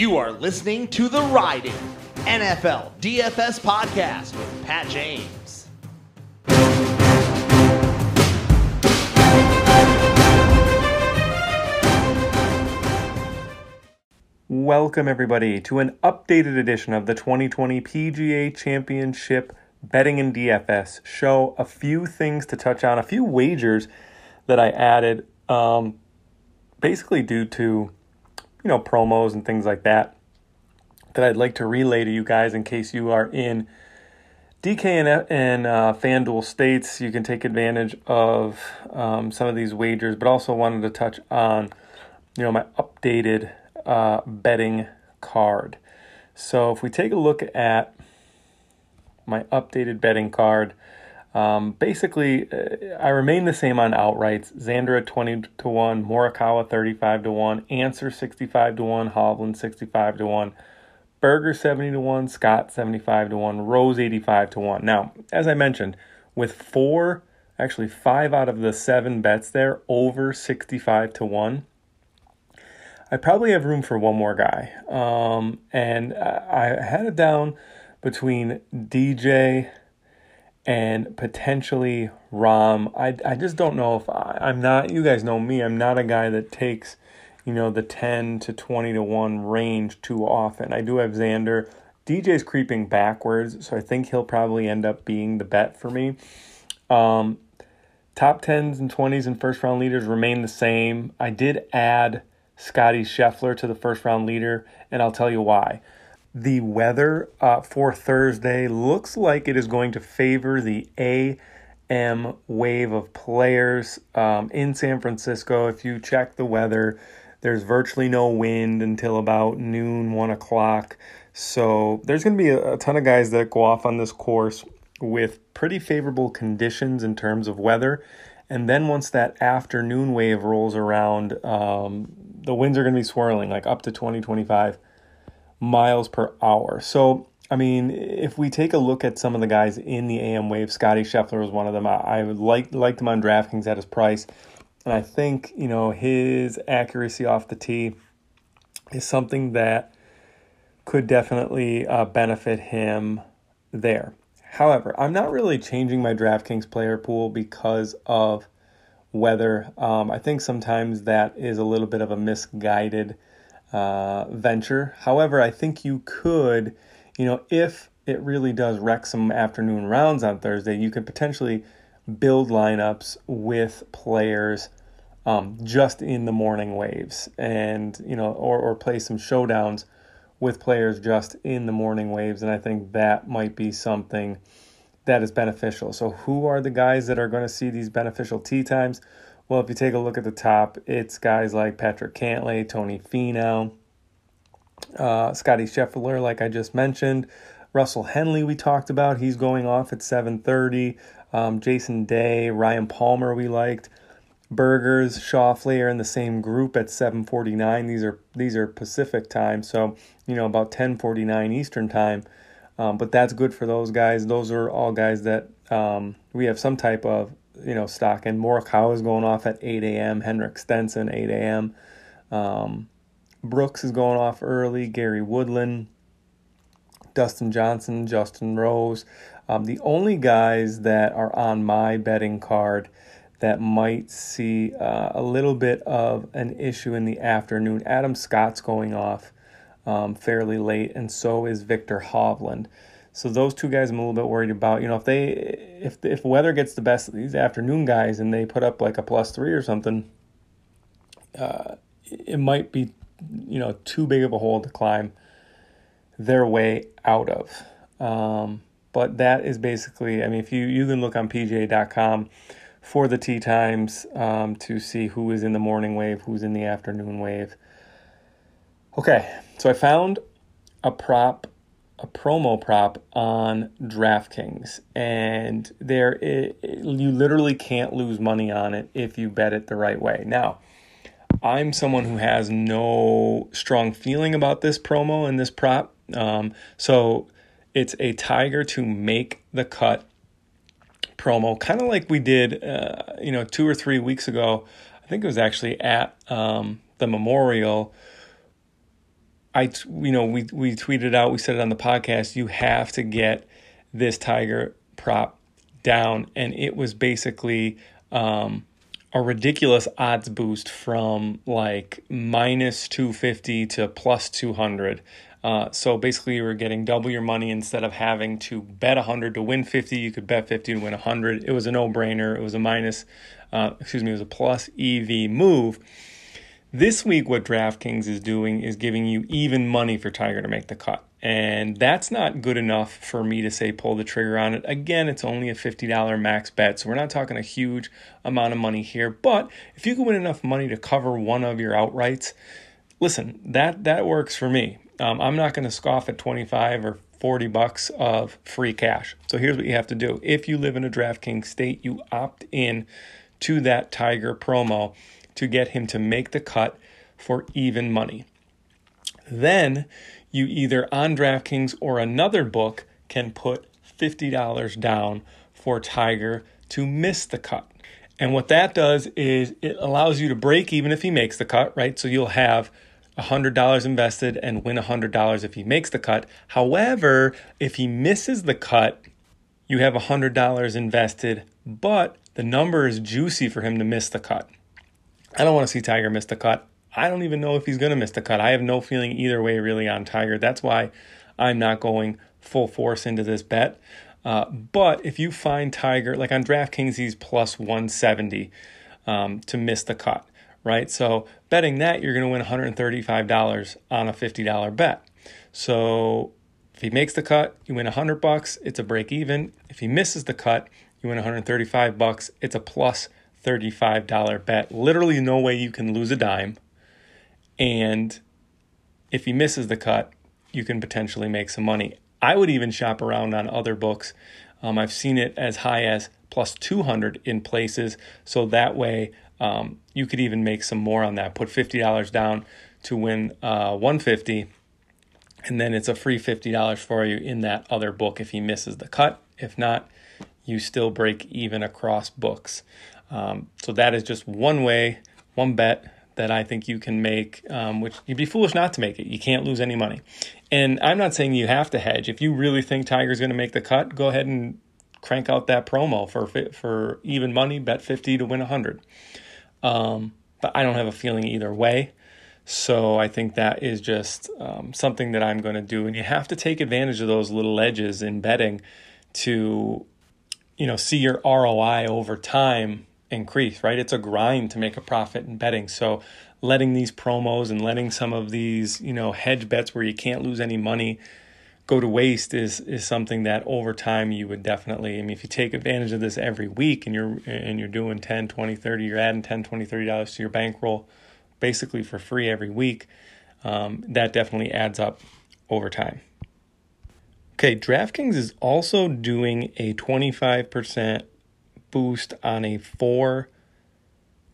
You are listening to the Riding NFL DFS podcast with Pat James. Welcome, everybody, to an updated edition of the 2020 PGA Championship Betting and DFS show. A few things to touch on, a few wagers that I added, um, basically due to you know promos and things like that that I'd like to relay to you guys in case you are in DK and, and uh, FanDuel states. You can take advantage of um, some of these wagers, but also wanted to touch on you know my updated uh, betting card. So if we take a look at my updated betting card, um, basically uh, I remain the same on outrights. Xander at 20 to 1, Morikawa 35 to 1, Ancer 65 to 1, Hovland 65 to 1, Berger 70 to 1, Scott 75 to 1, Rose 85 to 1. Now, as I mentioned, with four, actually five out of the seven bets there over 65 to 1, I probably have room for one more guy. Um, and I had it down between DJ and potentially Rahm. I, I just don't know if I, I'm not, you guys know me, I'm not a guy that takes, you know, the 10 to 20 to 1 range too often. I do have Xander. DJ's creeping backwards, so I think he'll probably end up being the bet for me. Um, top 10s and 20s and first round leaders remain the same. I did add Scotty Scheffler to the first round leader, and I'll tell you why. The weather uh, for Thursday looks like it is going to favor the AM wave of players um, in San Francisco. If you check the weather, there's virtually no wind until about noon, one o'clock. So there's going to be a, a ton of guys that go off on this course with pretty favorable conditions in terms of weather. And then once that afternoon wave rolls around, um, the winds are going to be swirling like up to 20, 25 miles per hour. So, I mean, if we take a look at some of the guys in the AM wave, Scotty Scheffler was one of them. I, I liked, liked him on DraftKings at his price. And I think, you know, his accuracy off the tee is something that could definitely uh, benefit him there. However, I'm not really changing my DraftKings player pool because of weather. Um, I think sometimes that is a little bit of a misguided uh, venture. However, I think you could, you know, if it really does wreck some afternoon rounds on Thursday, you could potentially build lineups with players um, just in the morning waves and, you know, or, or play some showdowns with players just in the morning waves. And I think that might be something that is beneficial. So, who are the guys that are going to see these beneficial tee times? Well, if you take a look at the top, it's guys like Patrick Cantlay, Tony Finau, uh, Scotty Scheffler, like I just mentioned, Russell Henley. We talked about he's going off at 7:30. Um, Jason Day, Ryan Palmer, we liked. Berger's, Schauffele are in the same group at 7:49. These are these are Pacific time, so you know about 10:49 Eastern time. Um, but that's good for those guys. Those are all guys that um, we have some type of you know stock in. Morikawa is going off at 8 a.m. Henrik Stenson 8 a.m. Um, Brooks is going off early. Gary Woodland, Dustin Johnson, Justin Rose. Um, the only guys that are on my betting card that might see uh, a little bit of an issue in the afternoon. Adam Scott's going off um, fairly late, and so is Viktor Hovland. So those two guys, I'm a little bit worried about. You know, if they if if weather gets the best of these afternoon guys and they put up like a plus three or something, uh, it might be you know too big of a hole to climb their way out of. Um, but that is basically, I mean, if you you can look on PGA.com for the tee times um, to see who is in the morning wave, who's in the afternoon wave. Okay, so I found a prop, a promo prop on DraftKings, and there it, you literally can't lose money on it if you bet it the right way. Now, I'm someone who has no strong feeling about this promo and this prop, um, so it's a Tiger to make the cut promo, kind of like we did, uh, you know, two or three weeks ago. I think it was actually at um, the Memorial I, you know, we, we tweeted out, we said it on the podcast, you have to get this Tiger prop down. And it was basically um, a ridiculous odds boost from like minus 250 to plus 200. Uh, so basically, you were getting double your money instead of having to bet 100 to win 50. You could bet 50 to win 100. It was a no brainer. It was a minus, uh, excuse me, it was a plus EV move. This week, what DraftKings is doing is giving you even money for Tiger to make the cut. And that's not good enough for me to say pull the trigger on it. Again, it's only a $50 max bet, so we're not talking a huge amount of money here. But if you can win enough money to cover one of your outrights, listen, that, that works for me. Um, I'm not going to scoff at 25 or 40 bucks of free cash. So here's what you have to do. If you live in a DraftKings state, you opt in to that Tiger promo to get him to make the cut for even money. Then you either on DraftKings or another book can put $50 down for Tiger to miss the cut. And what that does is it allows you to break even if he makes the cut, right? So you'll have $100 invested and win $100 if he makes the cut. However, if he misses the cut, you have $100 invested, but the number is juicy for him to miss the cut. I don't want to see Tiger miss the cut. I don't even know if he's going to miss the cut. I have no feeling either way really on Tiger. That's why I'm not going full force into this bet. Uh, but if you find Tiger, like on DraftKings, he's plus 170 um, to miss the cut, right? So betting that, you're going to win $135 on a $50 bet. So if he makes the cut, you win 100 bucks. It's a break even. If he misses the cut, you win 135 bucks. It's a plus $35 bet. Literally no way you can lose a dime. And if he misses the cut, you can potentially make some money. I would even shop around on other books. Um, I've seen it as high as plus 200 in places. So that way um, you could even make some more on that. Put $50 down to win uh, 150 and then it's a free $50 for you in that other book if he misses the cut. If not, you still break even across books. Um, so that is just one way, one bet that I think you can make, um, which you'd be foolish not to make it. You can't lose any money. And I'm not saying you have to hedge. If you really think Tiger's going to make the cut, go ahead and crank out that promo for for even money. Bet 50 to win 100. Um, but I don't have a feeling either way. So I think that is just um, something that I'm going to do. And you have to take advantage of those little edges in betting to, you know, see your ROI over time increase, right? It's a grind to make a profit in betting. So letting these promos and letting some of these, you know, hedge bets where you can't lose any money go to waste is is something that over time you would definitely I mean if you take advantage of this every week and you're and you're doing 10, 20, 30, you're adding 10, 20, 30 dollars to your bankroll basically for free every week, um, that definitely adds up over time. Okay, DraftKings is also doing a 25% boost on a four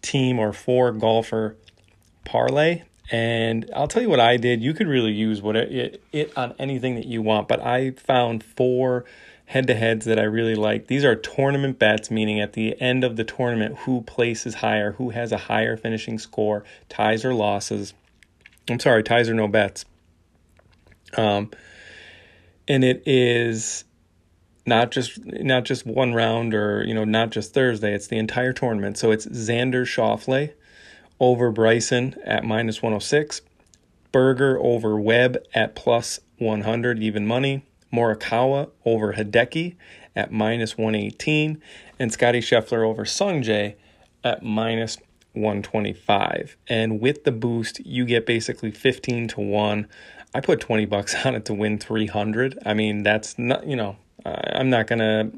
team or four golfer parlay. And I'll tell you what I did. You could really use what it, it on anything that you want, but I found four head to heads that I really like. These are tournament bets, meaning at the end of the tournament, who places higher, who has a higher finishing score, ties or losses. I'm sorry, ties or no bets. Um, and it is not just not just one round or you know not just Thursday. It's the entire tournament. So it's Xander Schauffele over Bryson at minus 106, Berger over Webb at plus 100 even money, Morikawa over Hideki at minus 118, and Scotty Scheffler over Sungjae at minus 125. And with the boost, you get basically 15 to 1. I put 20 bucks on it to win 300. I mean, that's not, you know, I'm not gonna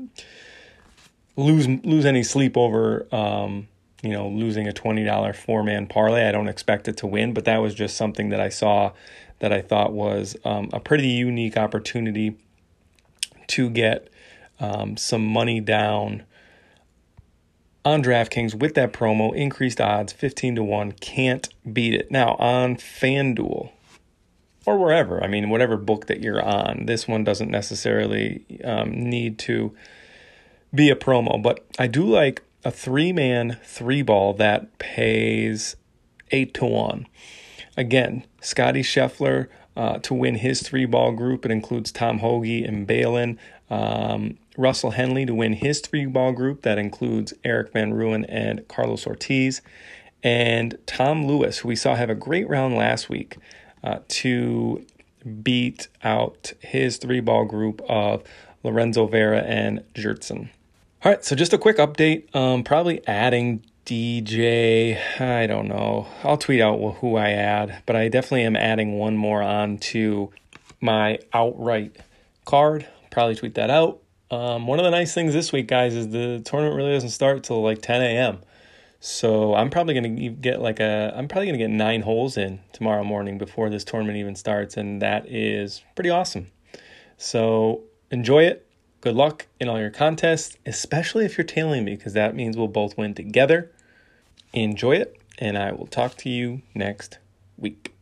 lose lose any sleep over um, you know losing a twenty dollar four man parlay. I don't expect it to win, but that was just something that I saw that I thought was um, a pretty unique opportunity to get um, some money down on DraftKings with that promo, increased odds, 15 to 1. Can't beat it. Now, on FanDuel, or wherever. I mean, whatever book that you're on. This one doesn't necessarily um, need to be a promo, but I do like a three man three ball that pays eight to one. Again, Scotty Scheffler uh, to win his three ball group. It includes Tom Hoge and Balin. Um, Russell Henley to win his three ball group. That includes Erik Van Rooyen and Carlos Ortiz. And Tom Lewis, who we saw have a great round last week, uh, to beat out his three ball group of Lorenzo Vera and Jertson. All right, so just a quick update. Um, probably adding DJ. I don't know. I'll tweet out who I add, but I definitely am adding one more on to my outright card. Probably tweet that out. Um, one of the nice things this week, guys, is the tournament really doesn't start till like 10 a.m. So I'm probably gonna get like a I'm probably gonna get nine holes in tomorrow morning before this tournament even starts, and that is pretty awesome. So enjoy it. Good luck in all your contests, especially if you're tailing me, because that means we'll both win together. Enjoy it, and I will talk to you next week.